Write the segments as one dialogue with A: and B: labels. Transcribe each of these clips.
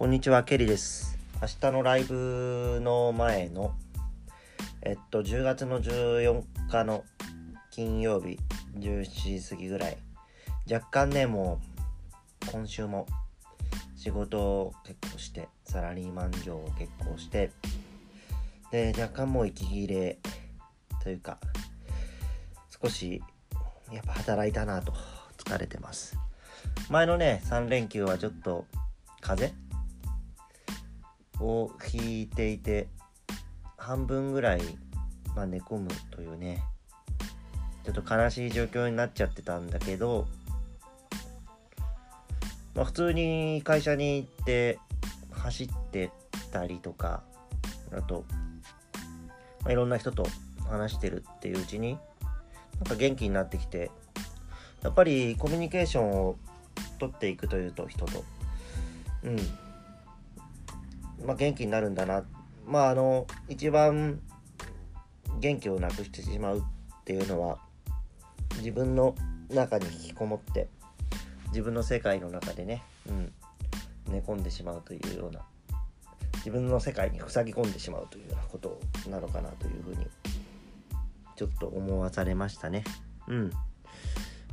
A: こんにちは、ケリです。明日のライブの前の、えっと、10月の14日の金曜日、17時過ぎぐらい。若干ね、もう、今週も仕事を結構して、サラリーマン業を結構して、で、若干もう息切れというか、少し、やっぱ働いたなと、疲れてます。前のね、3連休はちょっと、風邪を引いていて半分ぐらい、まあ、寝込むというね。ちょっと悲しい状況になっちゃってたんだけど、まあ、普通に会社に行って走ってたりとかあと、まあ、いろんな人と話してるっていううちになんか元気になってきてやっぱりコミュニケーションを取っていくというと人と。うん。まあ、元気になるんだなまああの一番元気をなくしてしまうっていうのは自分の中に引きこもって自分の世界の中でね、うん、寝込んでしまうというような自分の世界に塞ぎ込んでしまうというようなことなのかなというふうにちょっと思わされましたね。うん、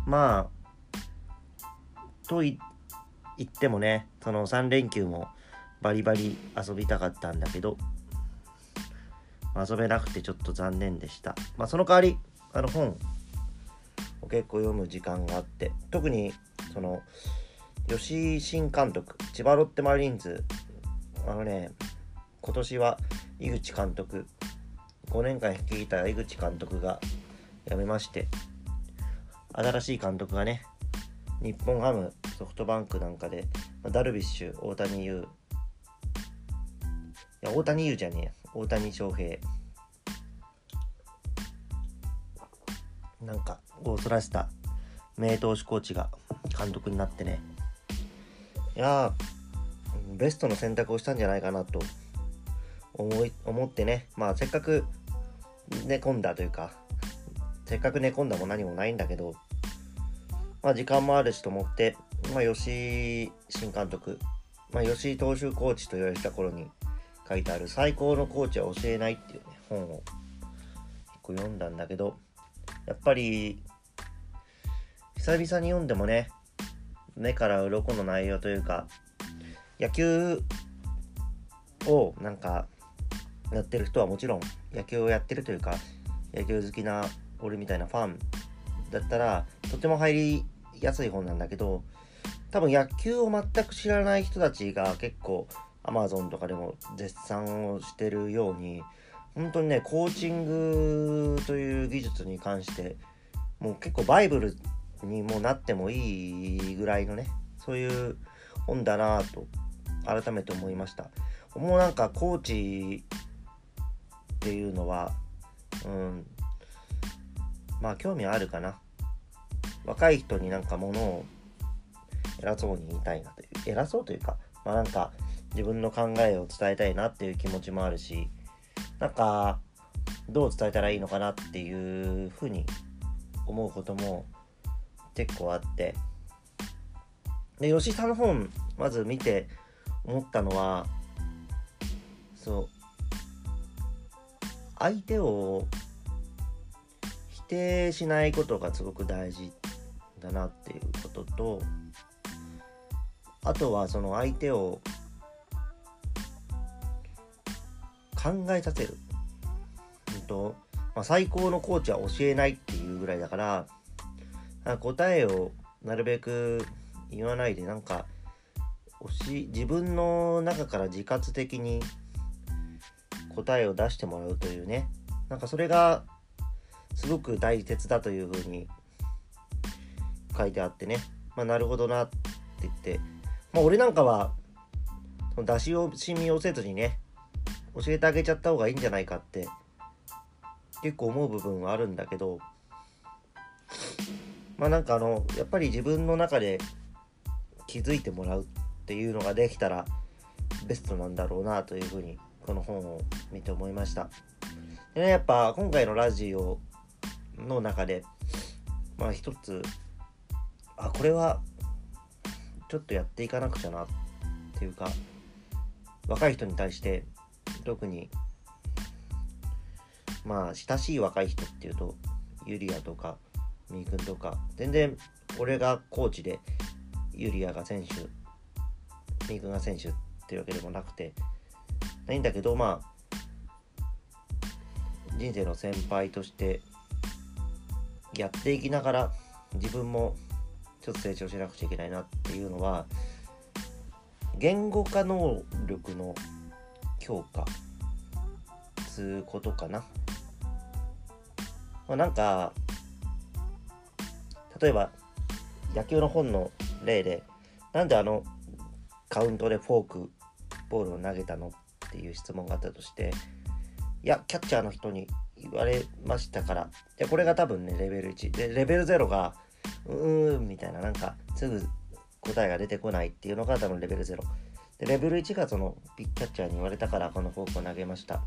A: まあと言ってもねその3連休もバリバリ遊びたかったんだけど、遊べなくてちょっと残念でした。まあその代わり、あの本を結構読む時間があって、特にその、吉井新監督、千葉ロッテマリーンズ、あのね、今年は井口監督、5年間率いた井口監督が辞めまして、新しい監督がね、日本ハム、ソフトバンクなんかで、ダルビッシュ、大谷優、や、大谷優じゃねえ大谷翔平。なんか、をそらした名投手コーチが監督になってね。いやベストの選択をしたんじゃないかなと思い、思ってね。まあ、せっかく寝込んだというか、せっかく寝込んだも何もないんだけど、まあ、時間もあるしと思って、まあ、吉井新監督、まあ、吉井投手コーチと言われた頃に、書いてある最高のコーチは教えないっていうね、本を結構読んだんだけど、やっぱり、久々に読んでもね、目から鱗の内容というか、野球をなんか、やってる人はもちろん、野球をやってるというか、野球好きな俺みたいなファンだったら、とても入りやすい本なんだけど、多分野球を全く知らない人たちが結構、アマゾンとかでも絶賛をしてるように本当にねコーチングという技術に関してもう結構バイブルにもなってもいいぐらいのねそういう本だなと改めて思いました。もうなんかコーチっていうのはうんまあ興味あるかな。若い人になんかものを偉そうに言いたいなという偉そうというかまあなんか自分の考えを伝えたいなっていう気持ちもあるしなんかどう伝えたらいいのかなっていうふうに思うことも結構あって。で吉井さんの本まず見て思ったのはそう相手を否定しないことがすごく大事だなっていうこととあとはその相手を考えさせる。うんとまあ、最高のコーチは教えないっていうぐらいだから、答えをなるべく言わないで、なんか、自分の中から自発的に答えを出してもらうというね、なんかそれがすごく大切だというふうに書いてあってね、まあ、なるほどなって言って、まあ、俺なんかは、出し惜しみをせずにね、教えてあげちゃった方がいいんじゃないかって結構思う部分はあるんだけどまあなんかあのやっぱり自分の中で気づいてもらうっていうのができたらベストなんだろうなというふうにこの本を見て思いました。でねやっぱ今回のラジオの中でまあ一つあこれはちょっとやっていかなくちゃなっていうか若い人に対して特にまあ親しい若い人っていうとユリアとかミー君とか全然俺がコーチでユリアが選手ミー君が選手っていうわけでもなくてないんだけどまあ人生の先輩としてやっていきながら自分もちょっと成長しなくちゃいけないなっていうのは言語化能力の強化つうことかな。まあ、なんか例えば野球の本の例でなんであのカウントでフォークボールを投げたのっていう質問があったとしていやキャッチャーの人に言われましたからでこれが多分ねレベル1でレベル0がうーんみたいななんかすぐ答えが出てこないっていうのが多分レベル0でレベル1がそのピッキャッチャーに言われたからこのフォークを投げました。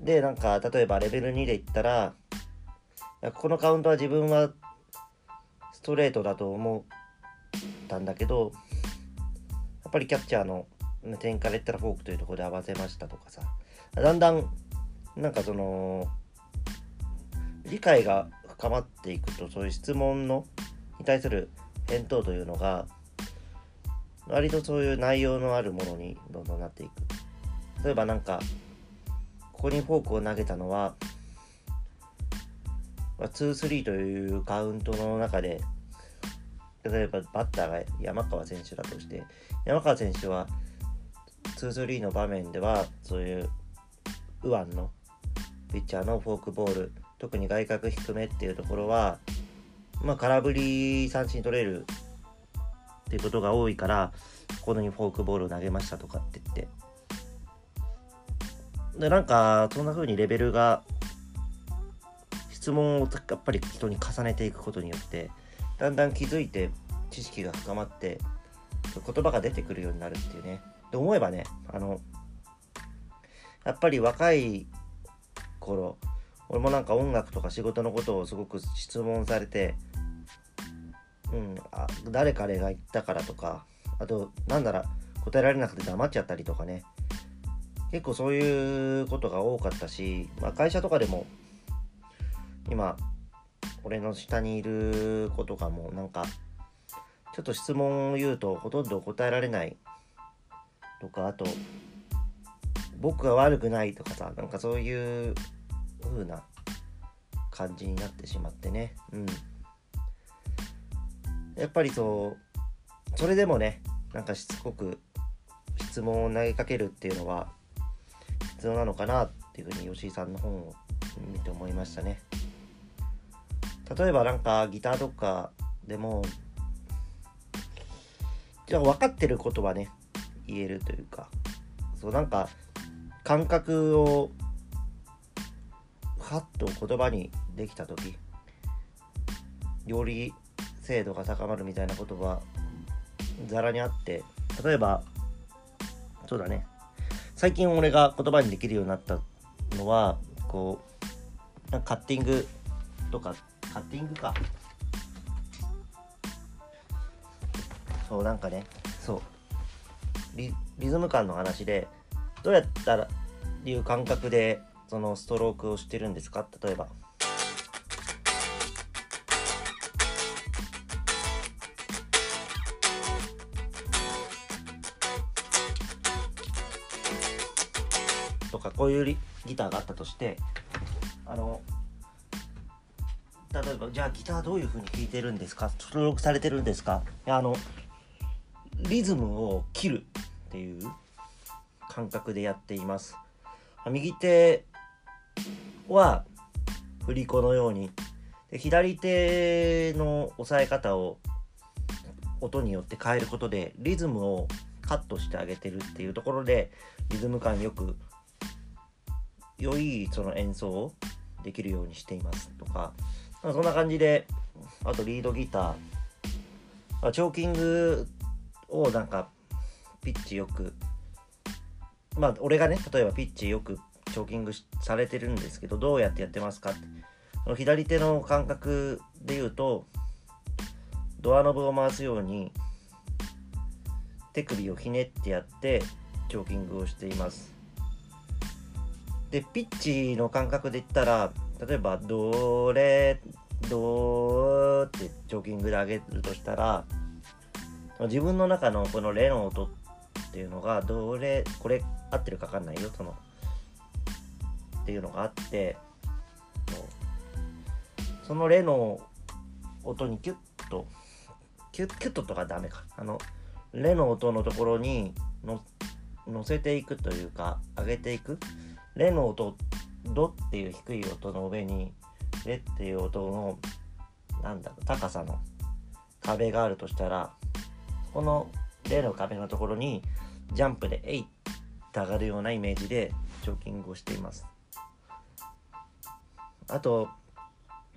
A: でなんか例えばレベル2で言ったらこのカウントは自分はストレートだと思ったんだけどやっぱりキャッチャーの点から言ったらフォークというところで合わせましたとかさ。だんだんなんかその理解が深まっていくとそういう質問のに対する返答というのが割とそういう内容のあるものにどんどんなっていく。例えばなんかここにフォークを投げたのは2-3というカウントの中で例えばバッターが山川選手だとして山川選手は2-3の場面ではそういう右腕のピッチャーのフォークボール特に外角低めっていうところはまあ空振り三振取れるっていうことが多いからここにフォークボールを投げましたとかって言って。でなんかそんな風にレベルが質問をやっぱり人に重ねていくことによってだんだん気づいて知識が深まって言葉が出てくるようになるっていうね。で思えばねあのやっぱり若い頃俺もなんか音楽とか仕事のことをすごく質問されてうん。あ誰彼が言ったからとかあとなんなら答えられなくて黙っちゃったりとかね。結構そういうことが多かったし、まあ、会社とかでも今俺の下にいる子とかもなんかちょっと質問を言うとほとんど答えられないとかあと僕が悪くないとかさなんかそういう風な感じになってしまってね。うん。やっぱりそうそれでもねなんかしつこく質問を投げかけるっていうのは必要なのかなっていうふうに吉井さんの本を見て思いましたね。例えばなんかギターとかでもじゃあ分かってることはね言えるというかそうなんか感覚をはっと言葉にできた時より精度が高まるみたいなことはざらにあって例えばそうだね。最近俺が言葉にできるようになったのはこうカッティングとかカッティングか。そうなんかねそう。リリズム感の話でどうやったらいう感覚でそのストロークをしてるんですか？例えば。とかこういうギターがあったとしてあの例えばじゃあギターどういう風に弾いてるんですか？ストロークされてるんですか？あのリズムを切るっていう感覚でやっています。右手は振り子のようにで左手の押さえ方を音によって変えることでリズムをカットしてあげてるっていうところでリズム感よく良いその演奏をできるようにしていますとかまあそんな感じであとリードギター。チョーキングをなんかピッチよくまあ俺がね例えばピッチよくチョーキングされてるんですけどどうやってやってますかって。左手の感覚で言うとドアノブを回すように手首をひねってやってチョーキングをしています。でピッチの感覚で言ったら例えばドレドーってチョーキングで上げるとしたら自分の中のこのレの音っていうのがどれこれ合ってるか分かんないよそのっていうのがあってそのレの音にキュッとキュッキュッととかダメか。あのレの音のところにの乗せていくというか上げていく。レの音ドっていう低い音の上にレっていう音のなんだろう高さの壁があるとしたらこのレの壁のところにジャンプでえいって上がるようなイメージでチョーキングをしています。あと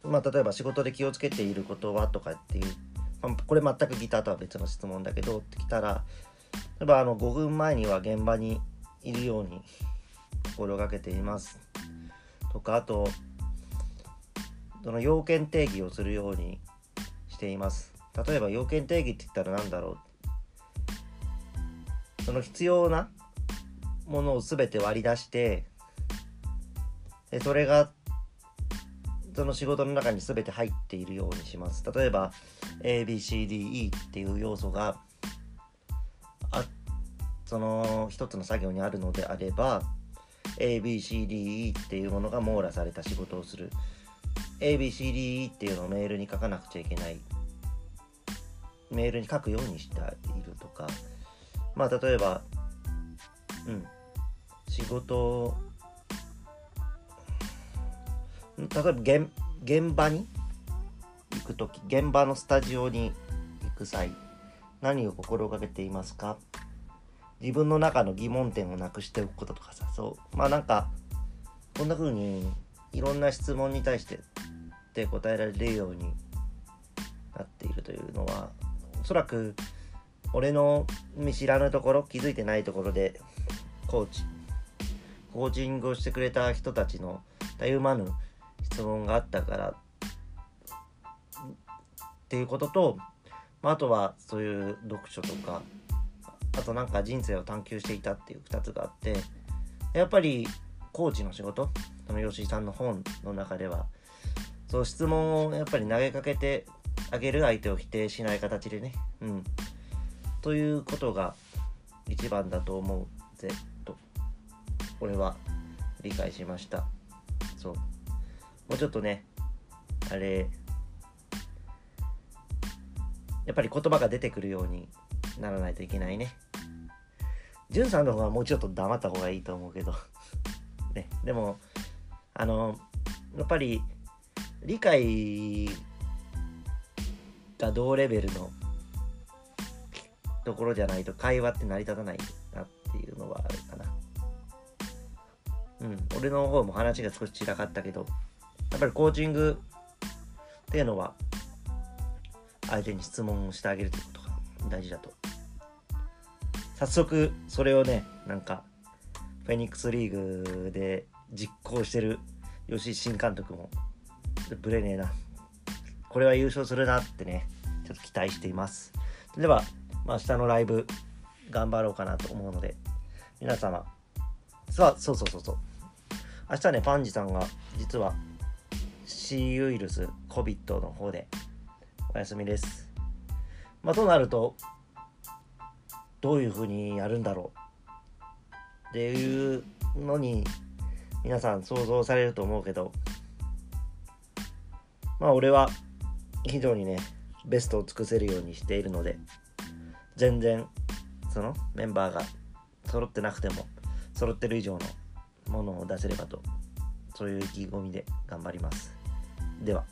A: まあ例えば仕事で気をつけていることはとかっていうこれ全くギターとは別の質問だけどってきたら例えばあの5分前には現場にいるように心がけています。とかあとその要件定義をするようにしています。例えば要件定義って言ったら何だろう。その必要なものを全て割り出してでそれがその仕事の中に全て入っているようにします。例えば ABCDE っていう要素があその一つの作業にあるのであれば ABCDE っていうものが網羅された仕事をする。ABCDE っていうのをメールに書かなくちゃいけない。メールに書くようにしているとか。まあ例えばうん。仕事例えば現現場に行く時現場のスタジオに行く際何を心がけていますか？自分の中の疑問点をなくしておくこととかさそう。まあなんかこんな風にいろんな質問に対してで答えられるようになっているというのはおそらく俺の見知らぬところ気づいてないところでコーチコーチングをしてくれた人たちのたゆまぬ質問があったからっていうことと、まあ、あとはそういう読書とかあとなんか人生を探求していたっていう2つがあってやっぱりコーチの仕事その吉井さんの本の中ではそう質問をやっぱり投げかけてあげる相手を否定しない形でねうん。ということが一番だと思うぜと俺は理解しました。そう。もうちょっとねあれやっぱり言葉が出てくるようにならないといけないね。じゅんさんの方はもうちょっと黙った方がいいと思うけど。ね、でも、あの、やっぱり理解が同レベルのところじゃないと会話って成り立たないなっていうのはあるかな。うん、俺の方も話が少し散らかったけど、やっぱりコーチングっていうのは相手に質問をしてあげるということが大事だと早速それをねなんかフェニックスリーグで実行してる吉井新監督もぶれねえな。これは優勝するなってねちょっと期待しています。では、ま、明日のライブ頑張ろうかなと思うので皆様。さあそうそうそうそう。明日ねパンジさんが実は C ウイルス COVID の方でお休みです。まあ、となると、どういうふうにやるんだろう。っていうのに皆さん想像されると思うけど、まあ俺は非常にね、ベストを尽くせるようにしているので、全然そのメンバーが揃ってなくても揃ってる以上のものを出せればとそういう意気込みで頑張ります。では。